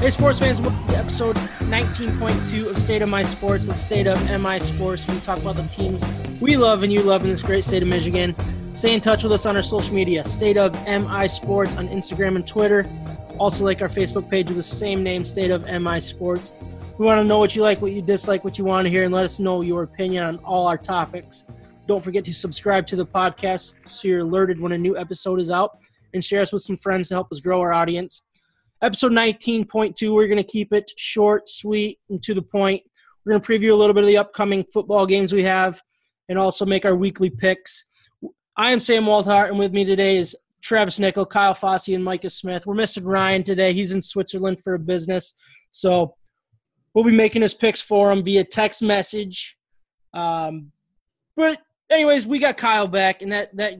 Hey, sports fans, welcome to episode 19.2 of State of My Sports, the state of MI Sports. We talk about the teams we love and you love in this great state of Michigan. Stay in touch with us on our social media, State of MI Sports on Instagram and Twitter. Also, like our Facebook page with the same name, State of MI Sports. We want to know what you like, what you dislike, what you want to hear, and let us know your opinion on all our topics. Don't forget to subscribe to the podcast so you're alerted when a new episode is out and share us with some friends to help us grow our audience. Episode 19.2, we're going to keep it short, sweet, and to the point. We're going to preview a little bit of the upcoming football games we have and also make our weekly picks. I am Sam Walthart, and with me today is Travis Nickel, Kyle Fossey, and Micah Smith. We're missing Ryan today. He's in Switzerland for a business. So we'll be making his picks for him via text message. Um, but anyways, we got Kyle back, and that that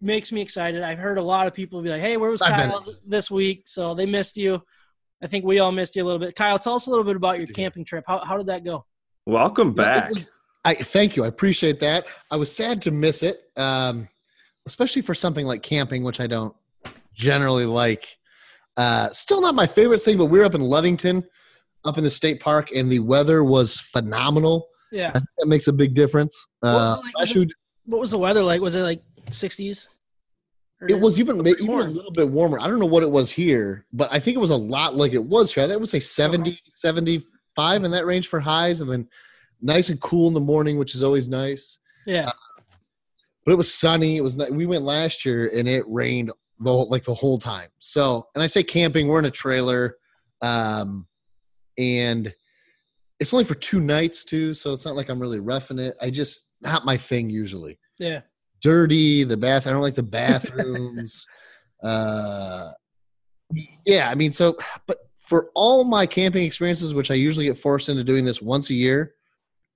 makes me excited. I've heard a lot of people be like, "Hey, where was I've Kyle this week?" So they missed you. I think we all missed you a little bit. Kyle, tell us a little bit about your camping trip. How how did that go? Welcome back. was- I thank you. I appreciate that. I was sad to miss it, um, especially for something like camping, which I don't generally like. Uh, still not my favorite thing, but we were up in Ludington, up in the state park, and the weather was phenomenal. Yeah. I that makes a big difference. What was Uh, it like? especially, What was the weather like? Was it like 60s? It was even even a little bit warmer. I don't know what it was here, but I think it was a lot like it was here. I would say 70, 75 in that range for highs, and then nice and cool in the morning, which is always nice. Yeah. but it was sunny. It was we went last year and it rained the whole, like the whole time. So, and I say camping, we're in a trailer, um, and it's only for two nights too. So it's not like I'm really roughing it. I just not my thing usually. Yeah. Dirty the bath. I don't like the bathrooms. uh, yeah, I mean, so but for all my camping experiences, which I usually get forced into doing this once a year,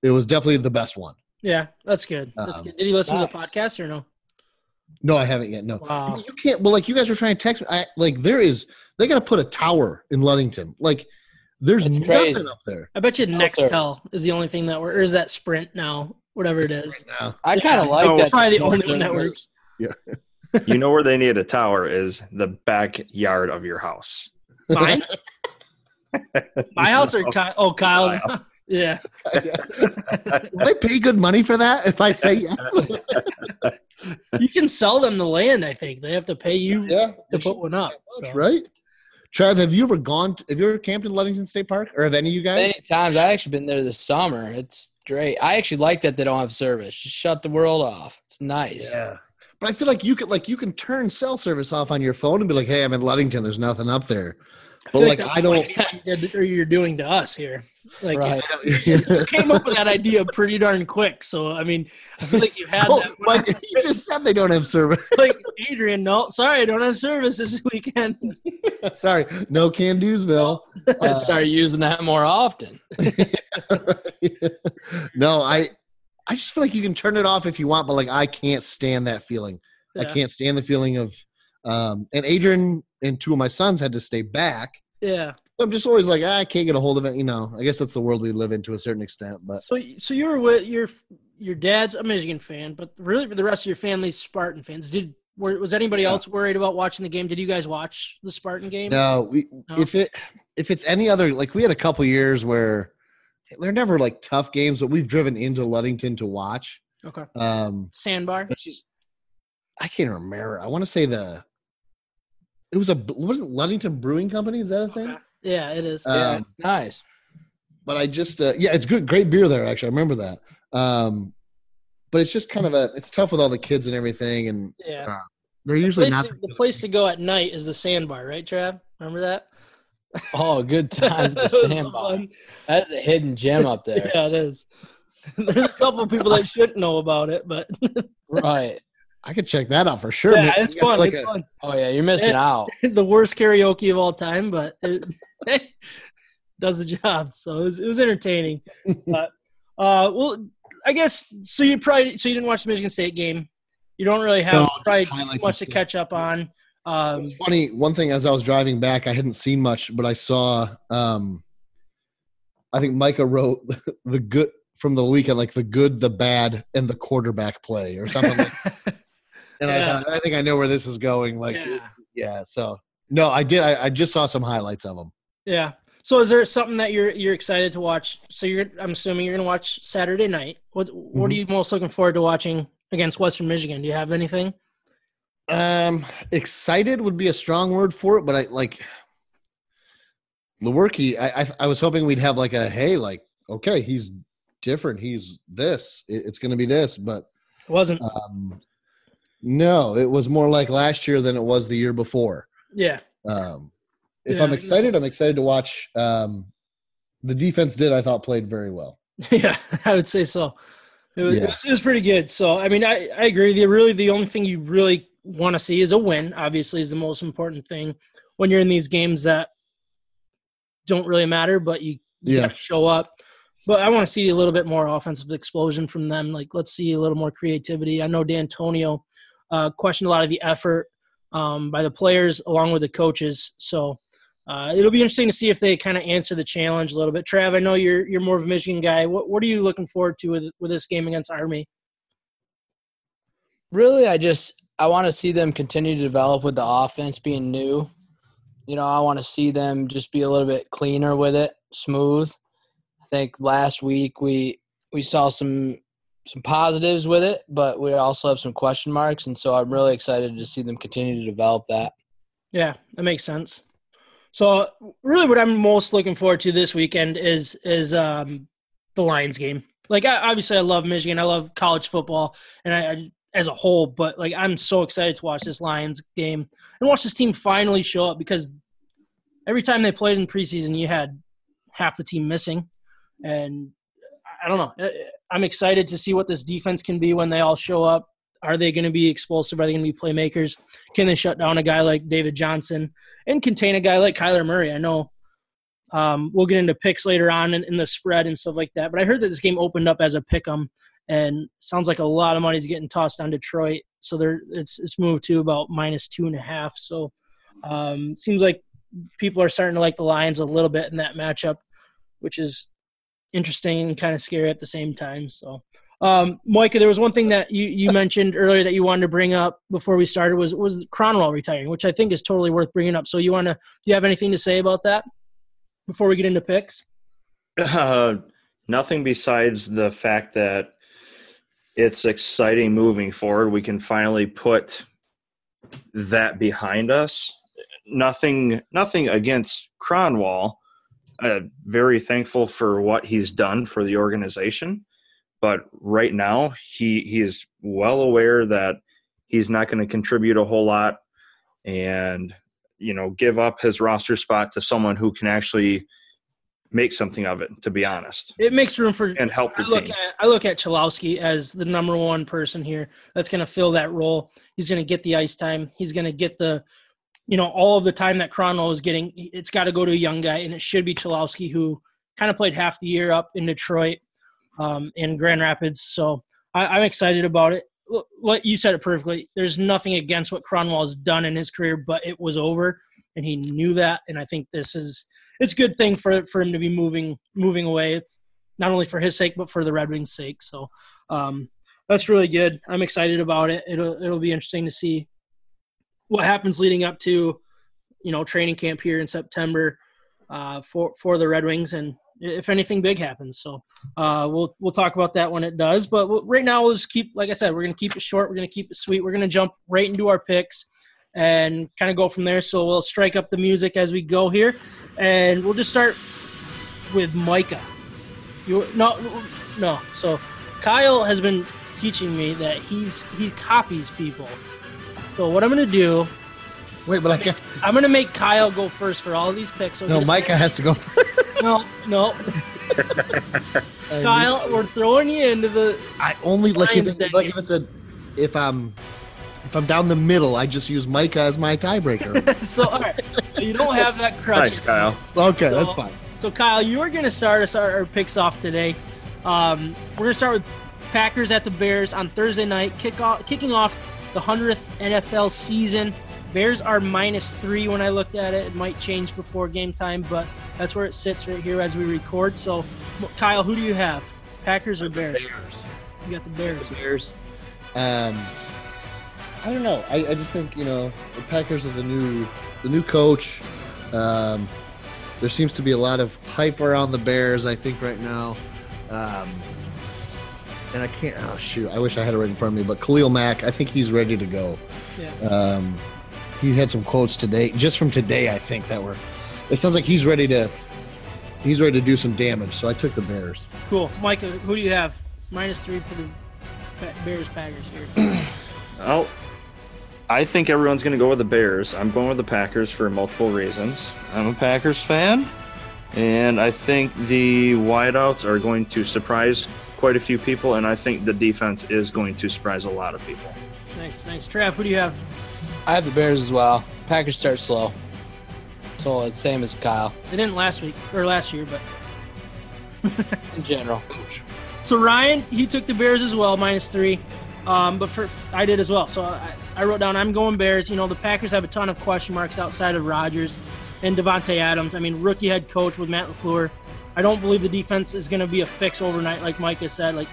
it was definitely the best one. Yeah. That's good. That's Um, good. Did you listen to the podcast or no? No, I haven't yet. No, Wow. you can't. Well, like you guys were trying to text me. I, like there is, they got to put a tower in Ludington. Like there's It's nothing crazy. up there. I bet you No Nextel is the only thing that works, or is that Sprint now? Whatever it It's right. I kind of like so- that. It's probably the only one service. that works. Yeah. you know where they need a tower is the backyard of your house. Mine? My house or Kyle? Oh, Kyle's. yeah. Will they pay good money for that if I say yes? You can sell them the land. I think they have to pay you yeah, to put one up. That's so. right. Trav, have you ever gone? Have you ever camped in Ludington State Park, or have any of you guys? Many times I actually been there this summer. It's great. I actually like that they don't have service. Just shut the world off. It's nice. Yeah. But I feel like you could like you can turn cell service off on your phone and be like, "Hey, I'm in Ludington. There's nothing up there." I But feel like I don't. you did- or you're doing to us here. Like Right. you came up with that idea pretty darn quick. So I mean, I feel like you had oh, that. Mike, you just said they don't have service. like Adrian, no, sorry, I don't have service this weekend. Sorry, no can do'sville. Let's start using that more often. no, I I just feel like you can turn it off if you want, but like I can't stand that feeling. I can't stand the feeling of um and Adrian and two of my sons had to stay back. Yeah. I'm just always like, ah, I can't get a hold of it, you know. I guess that's the world we live in to a certain extent, but So, so you were with your your dad's a Michigan fan, but really the rest of your family's Spartan fans. Did were, was anybody Yeah. else worried about watching the game? Did you guys watch the Spartan game? no, we No? if it if it's any other like we had a couple years where they're never like tough games, but we've driven into Ludington to watch. Okay. Um Sandbar. She's, I can't remember. I want to say the. It was a wasn't Ludington Brewing Company? Is that a thing? Okay. Yeah, it is. Uh, Yeah, Um, it's nice. But I just uh, yeah, it's good, great beer there. Actually, I remember that. Um, but it's just kind of a it's tough with all the kids and everything, and yeah. they're usually not. to- the place to go at night is the Sandbar, right, Trav? Remember that? Oh, good times. The sandbar. That is a hidden gem up there. Yeah, it is. There's a couple people that shouldn't know about it, but Right. I could check that out for sure. yeah, it's fun. like it's a- fun. Oh yeah, you're missing Yeah. out. the worst karaoke of all time, but it does the job. So it was, it was entertaining. but uh, well, I guess so. You probably so you didn't watch the Michigan State game. You don't really have No, just probably too much to stuff. catch up on. Um, It's funny. One thing as I was driving back, I hadn't seen much, but I saw. um I think Micah wrote the good from the weekend, like the good, the bad, and the quarterback play, or something. like And I, Yeah. thought, I think I know where this is going. Like, yeah. yeah. So no, I did. I, I just saw some highlights of them. Yeah. So is there something that you're you're excited to watch? So you're I'm assuming you're gonna watch Saturday night. What what are Mhm. you most looking forward to watching against Western Michigan? Do you have anything? Um, excited would be a strong word for it, but I like Lewerke. I, I I was hoping we'd have like a hey, like okay, he's different. He's this. It- it's going to be this, but It wasn't. um, no, it was more like last year than it was the year before. Yeah. Um, if Yeah, I'm excited, I'm excited to watch. Um, the defense did I thought played very well. Yeah, I would say so. It was, Yeah. it was, it was pretty good. So, I mean, I, I agree you. Really, the only thing you really want to see is a win, obviously, is the most important thing when you're in these games that don't really matter, but you, you Yeah. show up. But I want to see a little bit more offensive explosion from them. Like, let's see a little more creativity. I know D'Antonio uh, questioned a lot of the effort um, by the players along with the coaches. So, uh, it'll be interesting to see if they kind of answer the challenge a little bit. Trav, I know you're you're more of a Michigan guy. What what are you looking forward to with with this game against Army? Really, I just I want to see them continue to develop with the offense being new. You know, I want to see them just be a little bit cleaner with it, smooth. I think last week we we saw some some positives with it, but we also have some question marks, and so I'm really excited to see them continue to develop that. Yeah, that makes sense. So really, what I'm most looking forward to this weekend is is um, the Lions game. Like, I, obviously, I love Michigan. I love college football, and I, I as a whole. But like, I'm so excited to watch this Lions game and watch this team finally show up because every time they played in preseason, you had half the team missing, and I don't know. I- I'm excited to see what this defense can be when they all show up. Are they going to be explosive? Are they going to be playmakers? Can they shut down a guy like David Johnson and contain a guy like Kyler Murray? I know um, we'll get into picks later on in, in the spread and stuff like that, but I heard that this game opened up as a pick 'em, and sounds like a lot of money's getting tossed on Detroit. So they're it's it's moved to about minus two and a half. So um, seems like people are starting to like the Lions a little bit in that matchup, which is interesting and kind of scary at the same time. So. Um, Micah, there was one thing that you, you mentioned earlier that you wanted to bring up before we started was was Kronwall retiring, which I think is totally worth bringing up. So you want to? Do you have anything to say about that before we get into picks? Uh, nothing besides the fact that it's exciting moving forward. We can finally put that behind us. Nothing, nothing against Kronwall. Uh, very thankful for what he's done for the organization, but right now he he is well aware that he's not going to contribute a whole lot, and you know give up his roster spot to someone who can actually make something of it. To be honest, It makes room for. and help the I look team. at I look at Cholowski as the number one person here that's going to fill that role. He's going to get the ice time. He's going to get the, you know, all of the time that Kronwall is getting. It's got to go to a young guy, and it should be Cholowski who kind of played half the year up in Detroit, um, in Grand Rapids. So I, I'm excited about it. What you said it perfectly. There's nothing against what Kronwall has done in his career, but it was over, and he knew that. And I think this is it's a good thing for for him to be moving moving away not only for his sake but for the Red Wings' sake. So um, that's really good. I'm excited about it. It'll it'll be interesting to see what happens leading up to you know training camp here in September uh, for for the Red Wings and if anything big happens. So uh, we'll we'll talk about that when it does. But we'll, right now we'll just keep like I said we're gonna keep it short. We're gonna keep it sweet. We're gonna jump right into our picks and kind of go from there. So we'll strike up the music as we go here, and we'll just start with Micah. You no no. So Kyle has been teaching me that he's he copies people. So what I'm gonna do, Wait, but I can't. I'm gonna make Kyle go first for all of these picks. So No, Micah has to go. no, no, Kyle, we're throwing you into the. I only like if, Lions it, like if it's a if I'm if I'm down the middle, I just use Micah as my tiebreaker. So all right, you don't have that crutch. Nice, Kyle. okay, So- that's fine. So Kyle, you are going to start us our, our picks off today. Um, we're going to start with Packers at the Bears on Thursday night, kick off, kicking off the hundredth NFL season. Bears are minus three when I looked at it. It might change before game time, but that's where it sits right here as we record. So, Kyle, who do you have? Packers or Bears? Bears. You got the Bears. Bears. Um, I don't know. I, I just think you know the Packers are the new the new coach. Um, there seems to be a lot of hype around the Bears. I think right now, um, and I can't. Oh shoot! I wish I had it right in front of me. But Khalil Mack, I think he's ready to go. Yeah. Um, he had some quotes today, just from today. I think that were. It sounds like he's ready to. He's ready to do some damage. So I took the Bears. Cool. Mike. who do you have? Minus three for the Bears Packers here. oh, I think everyone's going to go with the Bears. I'm going with the Packers for multiple reasons. I'm a Packers fan, and I think the wideouts are going to surprise quite a few people, and I think the defense is going to surprise a lot of people. nice, nice. Trav, what do you have? I have the Bears as well. Packers start slow. So it's the same as Kyle They didn't last week or last year, but in general. Coach. So Ryan, he took the Bears as well, minus three. Um, but for I did as well. So I, I wrote down I'm going Bears. You know the Packers have a ton of question marks outside of Rodgers and Davante Adams. I mean rookie head coach with Matt Lafleur. I don't believe the defense is going to be a fix overnight, like Micah said. Like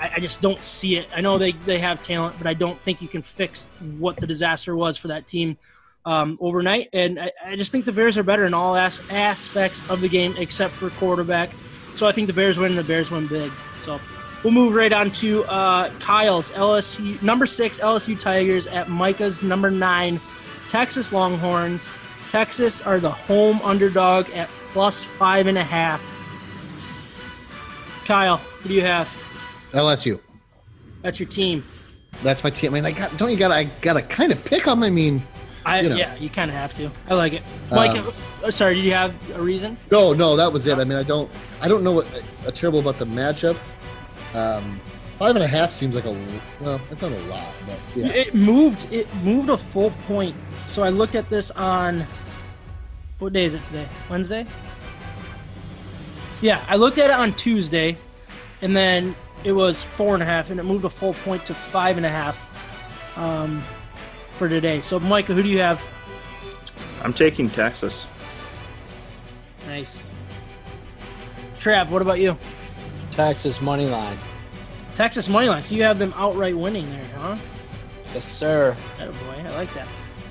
I, I just don't see it. I know they they have talent, but I don't think you can fix what the disaster was for that team um, overnight. And I, I just think the Bears are better in all as- aspects of the game except for quarterback. So I think the Bears win and the Bears win big. So we'll move right on to uh, Kyle's LSU number six LSU Tigers at Micah's number nine Texas Longhorns. Texas are the home underdog at plus five and a half. Kyle, who do you have? LSU. That's your team. That's my team. I mean, I got. Don't you got? I got to kind of pick them. I mean, I You know. yeah, you kind of have to. I like it. Mike, Um, uh, sorry, did you have a reason? no, no, that was it. I mean, I don't. I don't know what uh, terrible about the matchup. Um, five and a half seems like a. Well, that's not a lot, but yeah. It moved. It moved a full point. So I looked at this on. What day is it today? Wednesday. Yeah, I looked at it on Tuesday, and then it was four and a half, and it moved a full point to five and a half um, for today. So, Micah, who do you have? I'm taking Texas. Nice. Trav, what about you? Texas money line. Texas money line. So you have them outright winning there, huh? Yes, sir. Oh boy, I like that.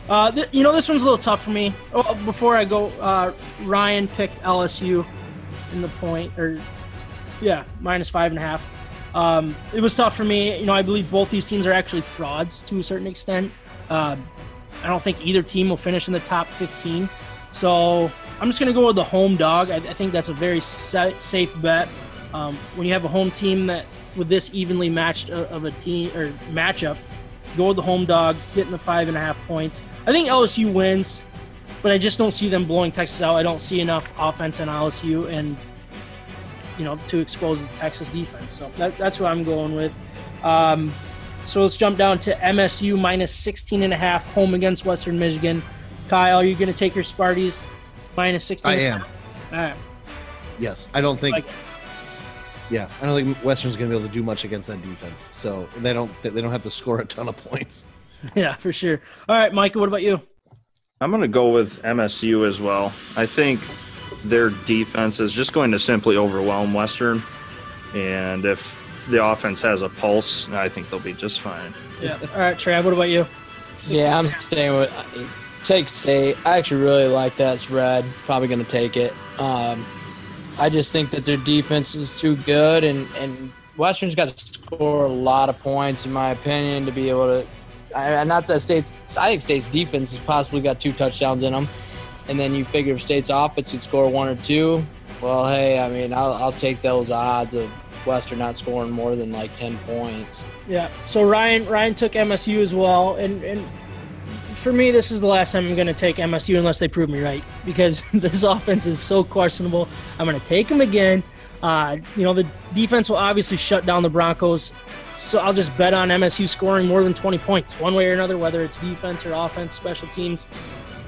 Uh, th- you know, this one's a little tough for me. Oh, before I go, uh, Ryan picked LSU in the point, or yeah, minus five and a half. Um, it was tough for me. You know, I believe both these teams are actually frauds to a certain extent. Um, I don't think either team will finish in the top 15. So I'm just going to go with the home dog. I, I think that's a very sa- safe bet. Um, when you have a home team that with this evenly matched uh, of a team or matchup, go with the home dog, getting the five and a half points. I think LSU wins, but I just don't see them blowing Texas out. I don't see enough offense in LSU and you know to expose the Texas defense. So that, that's what I'm going with. Um, so let's jump down to MSU minus 16 and a half home against Western Michigan. Kyle, are you going to take your Sparties minus 16? I am. All right. Yes, I don't think. Like. Yeah, I don't think Western's going to be able to do much against that defense. So they don't. They don't have to score a ton of points. Yeah, for sure. All right, Micah, what about you? I'm going to go with MSU as well. I think their defense is just going to simply overwhelm Western. And if the offense has a pulse, I think they'll be just fine. Yeah. All right, Trav, what about you? Yeah, I'm staying with take state. I actually really like that spread. Probably going to take it. Um, I just think that their defense is too good, and and Western's got to score a lot of points, in my opinion, to be able to. I, not that state's. I think state's defense has possibly got two touchdowns in them, and then you figure if state's offense could score one or two. Well, hey, I mean, I'll, I'll take those odds of Western not scoring more than like ten points. Yeah. So Ryan Ryan took MSU as well, and and for me, this is the last time I'm going to take MSU unless they prove me right because this offense is so questionable. I'm going to take them again. Uh, you know, the defense will obviously shut down the Broncos, so I'll just bet on MSU scoring more than 20 points, one way or another, whether it's defense or offense, special teams.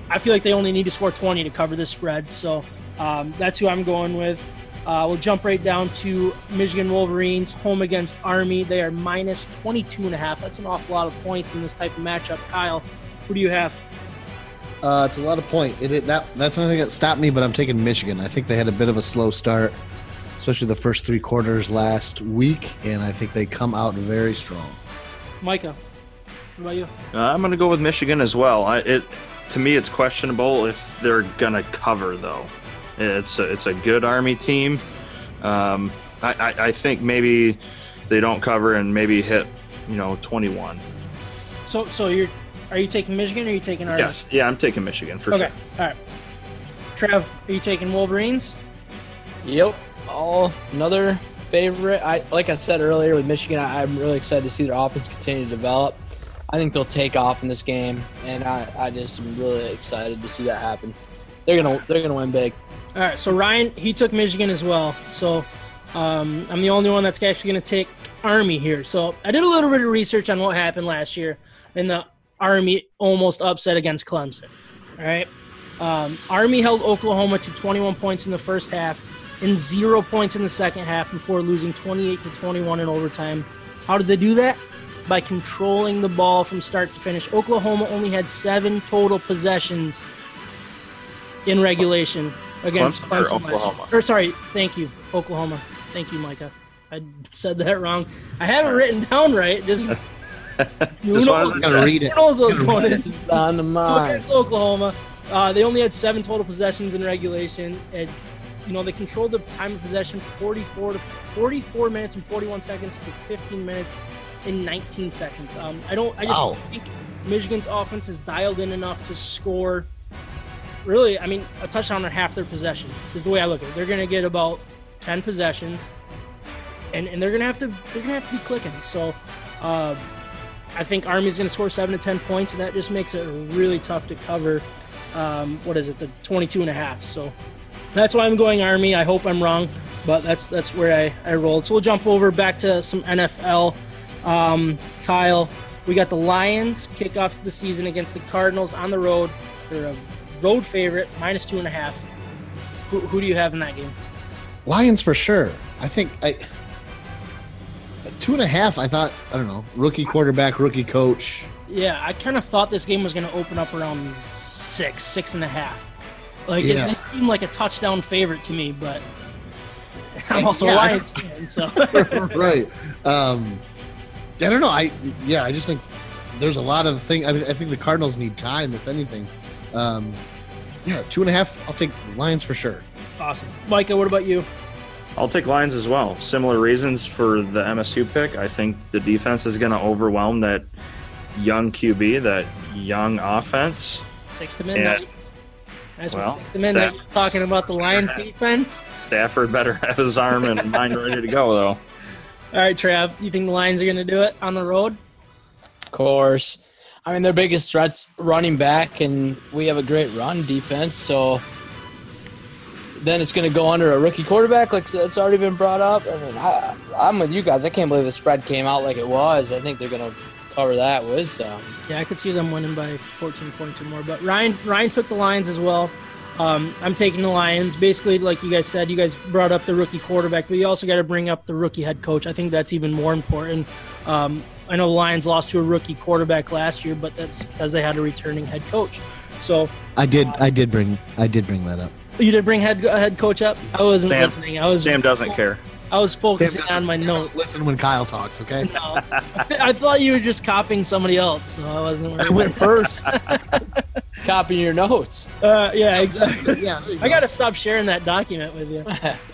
I feel like they only need to score 20 to cover this spread, so um, that's who I'm going with. Uh, we'll jump right down to Michigan Wolverines home against Army. They are minus 22 and a half. That's an awful lot of points in this type of matchup. Kyle, who do you have? Uh, it's a lot of point. It, it that that's the only thing that stopped me. But I'm taking Michigan. I think they had a bit of a slow start, especially the first three quarters last week, and I think they come out very strong. Micah, what about you? Uh, I'm going to go with Michigan as well. I, it to me, it's questionable if they're going to cover though. It's a, it's a good Army team. Um, I, I, I think maybe they don't cover and maybe hit, you know, 21. So, so you're are you taking Michigan or are you taking Army? Yes, yeah, I'm taking Michigan for Okay. sure. Okay, all right. Trev, are you taking Wolverines? Yep. All another favorite. I like I said earlier with Michigan. I, I'm really excited to see their offense continue to develop. I think they'll take off in this game, and I, I just am really excited to see that happen. They're gonna they're gonna win big. All right. So Ryan, he took Michigan as well. So um, I'm the only one that's actually to take Army here. So I did a little bit of research on what happened last year, and the Army almost upset against Clemson. All right. Um, Army held Oklahoma to 21 points in the first half and zero points in the second half before losing 28 to 21 in overtime. How did they do that? By controlling the ball from start to finish. Oklahoma only had seven total possessions in regulation against Clemson or Clemson. last. Oklahoma? Or sorry, thank you, Oklahoma. Thank you, Micah. I said that wrong. I have it written down right. Just who Just knows, wanted to Gotta read it. who knows what's Gotta going read in. It's on the mind. against Oklahoma. Uh, they only had seven total possessions in regulation, and you know they controlled the time of possession 44 to 44 minutes and 41 seconds to 15 minutes and 19 seconds. Um, I don't. I just Wow. think Michigan's offense is dialed in enough to score. Really, I mean, a touchdown on half their possessions is the way I look at it. They're going to get about 10 possessions, and, and they're going to have to they're going to have to be clicking. So. Uh, I think Army's going to score seven to ten points, and that just makes it really tough to cover. Um, what is it, the 22 and a half? So that's why I'm going Army. I hope I'm wrong, but that's that's where I, I rolled. So we'll jump over back to some NFL. Um, Kyle, we got the Lions kick off the season against the Cardinals on the road. They're a road favorite, minus two and a half. Who, who do you have in that game? Lions for sure. I think I two and a half. I thought I don't know. Rookie quarterback, rookie coach. Yeah, I kind of thought this game was going to open up around six, six and a half. Like it, Yeah. it seemed like a touchdown favorite to me, but I'm also Yeah, a I- Lions fan, so right. Um, I don't know. I yeah. I just think there's a lot of thing. I, I think the Cardinals need time, if anything. Um, yeah, two and a half. I'll take Lions for sure. awesome. Micah, what about you? I'll take Lions as well. Similar reasons for the MSU pick. I think the defense is going to overwhelm that young QB, that young offense. Six to midnight. That's Well, what six to midnight. Staff- Talking about the Lions defense. Stafford better have his arm and mind ready to go, though. All right, Trav, you think the Lions are going to do it on the road? Of course. I mean, their biggest threat's running back, and we have a great run defense. So then it's going to go under a rookie quarterback, like it's already been brought up. I mean, I, I'm with you guys. I can't believe the spread came out like it was. I think they're going to cover that with some. Yeah, I could see them winning by 14 points or more. But Ryan, Ryan took the Lions as well. Um, I'm taking the Lions. Basically, like you guys said, you guys brought up the rookie quarterback, but you also got to bring up the rookie head coach. I think that's even more important. Um, I know the Lions lost to a rookie quarterback last year, but that's because they had a returning head coach. So I did. I did bring. I did bring that up. you did bring head head coach up. I wasn't Sam- listening. I was Sam doesn't care. I was focusing on my Sam notes. Listen when Kyle talks. Okay. No, I thought you were just copying somebody else, so I wasn't. I went first. Copying your notes. Uh, yeah, exactly. yeah. there you I got to stop sharing that document with you.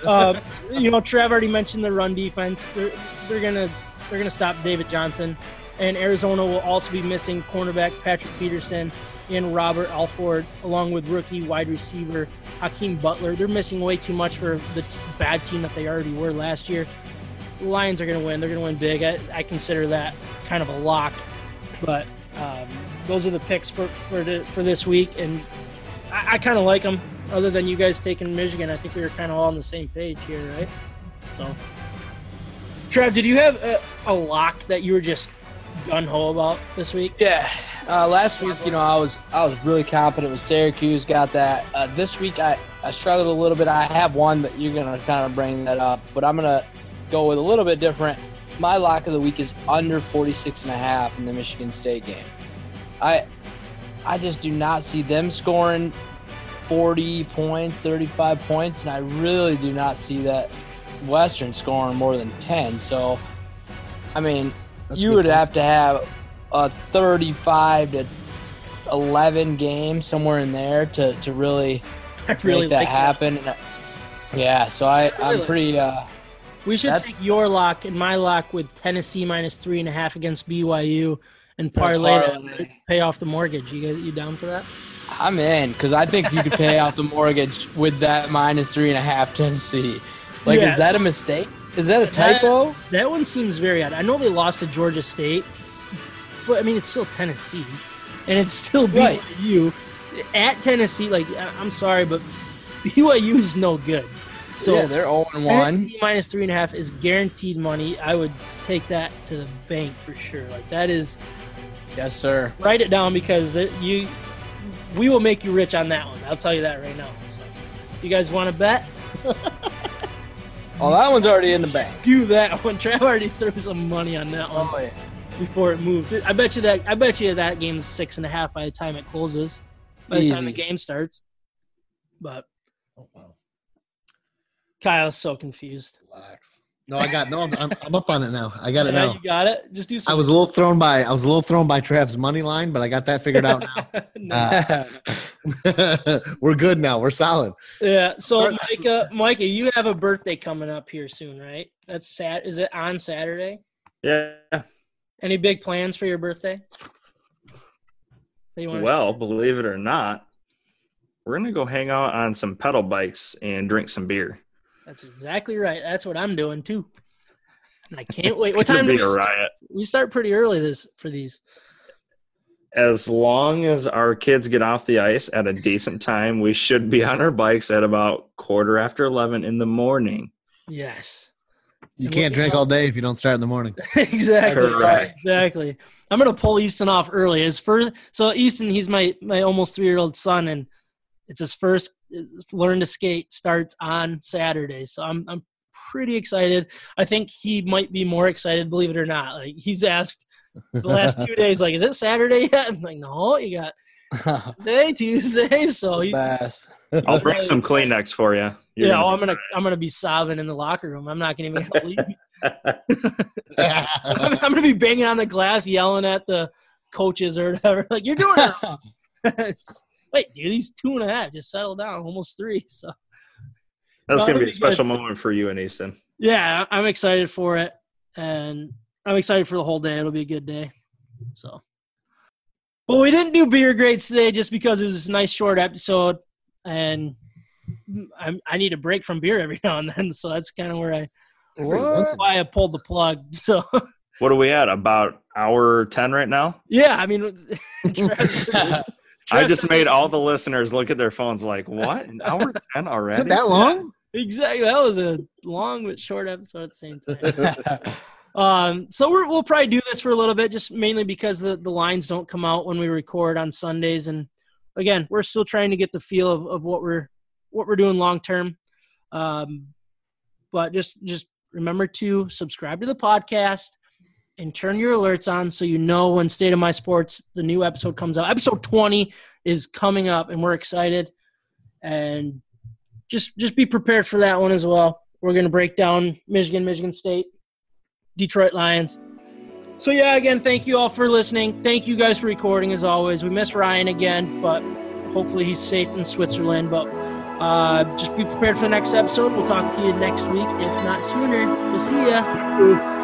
Uh, you know, Trev already mentioned the run defense. They're, they're gonna they're gonna stop David Johnson, and Arizona will also be missing cornerback Patrick Peterson and Robert Alford, along with rookie wide receiver Hakeem Butler. They're missing way too much for the t- bad team that they already were last year. The Lions are gonna win. They're gonna win big. I, I consider that kind of a lock, but. Um, those are the picks for for, the, for this week, and I, I kind of like them. Other than you guys taking Michigan, I think we were kind of all on the same page here, right? So, Trev, did you have a, a lock that you were just gun ho about this week? Yeah. Uh, last week, you know, I was I was really confident with Syracuse. Got that. Uh, this week, I, I struggled a little bit. I have one, but you're gonna kind of bring that up. But I'm gonna go with a little bit different. My lock of the week is under 46 and a half in the Michigan State game. I I just do not see them scoring 40 points, 35 points, and I really do not see that Western scoring more than 10. So, I mean, That's you would point. have to have a 35 to 11 game somewhere in there to, to really really make that like happen. Yeah, so I I'm pretty. Uh, We should take your lock and my lock with Tennessee minus three and a half against BYU and parlay that parlay. pay off the mortgage. You guys, you down for that? I'm in because I think you could pay off the mortgage with that minus three and a half Tennessee. Like, Yeah. is that a mistake? Is that a typo? That one seems very odd. I know they lost to Georgia State, but I mean it's still Tennessee, and it's still Right. BYU at Tennessee. Like I'm sorry, but BYU is no good. So yeah, they're 0 and 1. Tennessee minus three and a half is guaranteed money. I would take that to the bank for sure. Like that is Yes, sir. write it down because the, you we will make you rich on that one. I'll tell you that right now. So, you guys want to bet? Oh, that one's already in the bank. Do that one. Trav already threw some money on that oh, one Oh, yeah. Before it moves. I bet you that. I bet you that game's six and a half by the time it closes. By the time the game starts. But Oh, wow. Kyle's so confused. Relax. No, I got no. I'm, I'm, I'm up on it now. I got it now. you got it. Just do some. I was a little thrown by. I was a little thrown by Trav's money line, but I got that figured out No. now. Uh, we're good now. We're solid. Yeah. So, Micah, Micah, you have a birthday coming up here soon, right? That's sad. Is it on Saturday? Yeah. Any big plans for your birthday? You Well, believe it or not, we're gonna go hang out on some pedal bikes and drink some beer. That's exactly right. That's what I'm doing too. And I can't wait. What time do be we a start? riot? We start pretty early this for these. As long as our kids get off the ice at a decent time, we should be on our bikes at about quarter after eleven in the morning. Yes. You can't drink all day if you don't start in the morning. exactly. Correct. Right. Exactly. I'm gonna pull Easton off early. His first. So Easton, he's my my almost three year old son, and it's his first learn to skate starts on Saturday. So I'm I'm pretty excited. I think he might be more excited, believe it or not. Like he's asked the last two days, like, is it Saturday yet? I'm like, no, you got Monday, Tuesday. So he, Fast. I'll bring some Kleenex for you. You're yeah, gonna oh, I'm gonna I'm gonna be sobbing in the locker room. I'm not gonna even gonna leave. I'm, I'm gonna be banging on the glass, yelling at the coaches or whatever. Like you're doing it. Wait, dude, he's two and a half. Just settle down, almost three. So That's gonna be be a special moment for you and Easton. yeah, I'm excited for it, and I'm excited for the whole day. It'll be a good day. So, well, we didn't do beer grades today just because it was a nice short episode, and I, I need a break from beer every now and then. So that's kind of where I What? why I pulled the plug. So What are we at? About hour ten right now? yeah, I mean, I just made all the listeners look at their phones like, what? An hour ten already? Is that long? exactly that was a long but short episode at the same time. Um, so we're, we'll probably do this for a little bit, just mainly because the, the lines don't come out when we record on Sundays. And again, we're still trying to get the feel of, of what we're what we're doing long term. Um, but just just remember to subscribe to the podcast and turn your alerts on so you know when State of My Sports the new episode comes out. Episode twenty is coming up, and we're excited. And just just be prepared for that one as well. We're going to break down Michigan, Michigan State, Detroit Lions. So yeah, again, thank you all for listening. Thank you guys for recording as always. We missed Ryan again, but hopefully he's safe in Switzerland. But uh, just be prepared for the next episode. We'll talk to you next week, if not sooner. We'll see ya.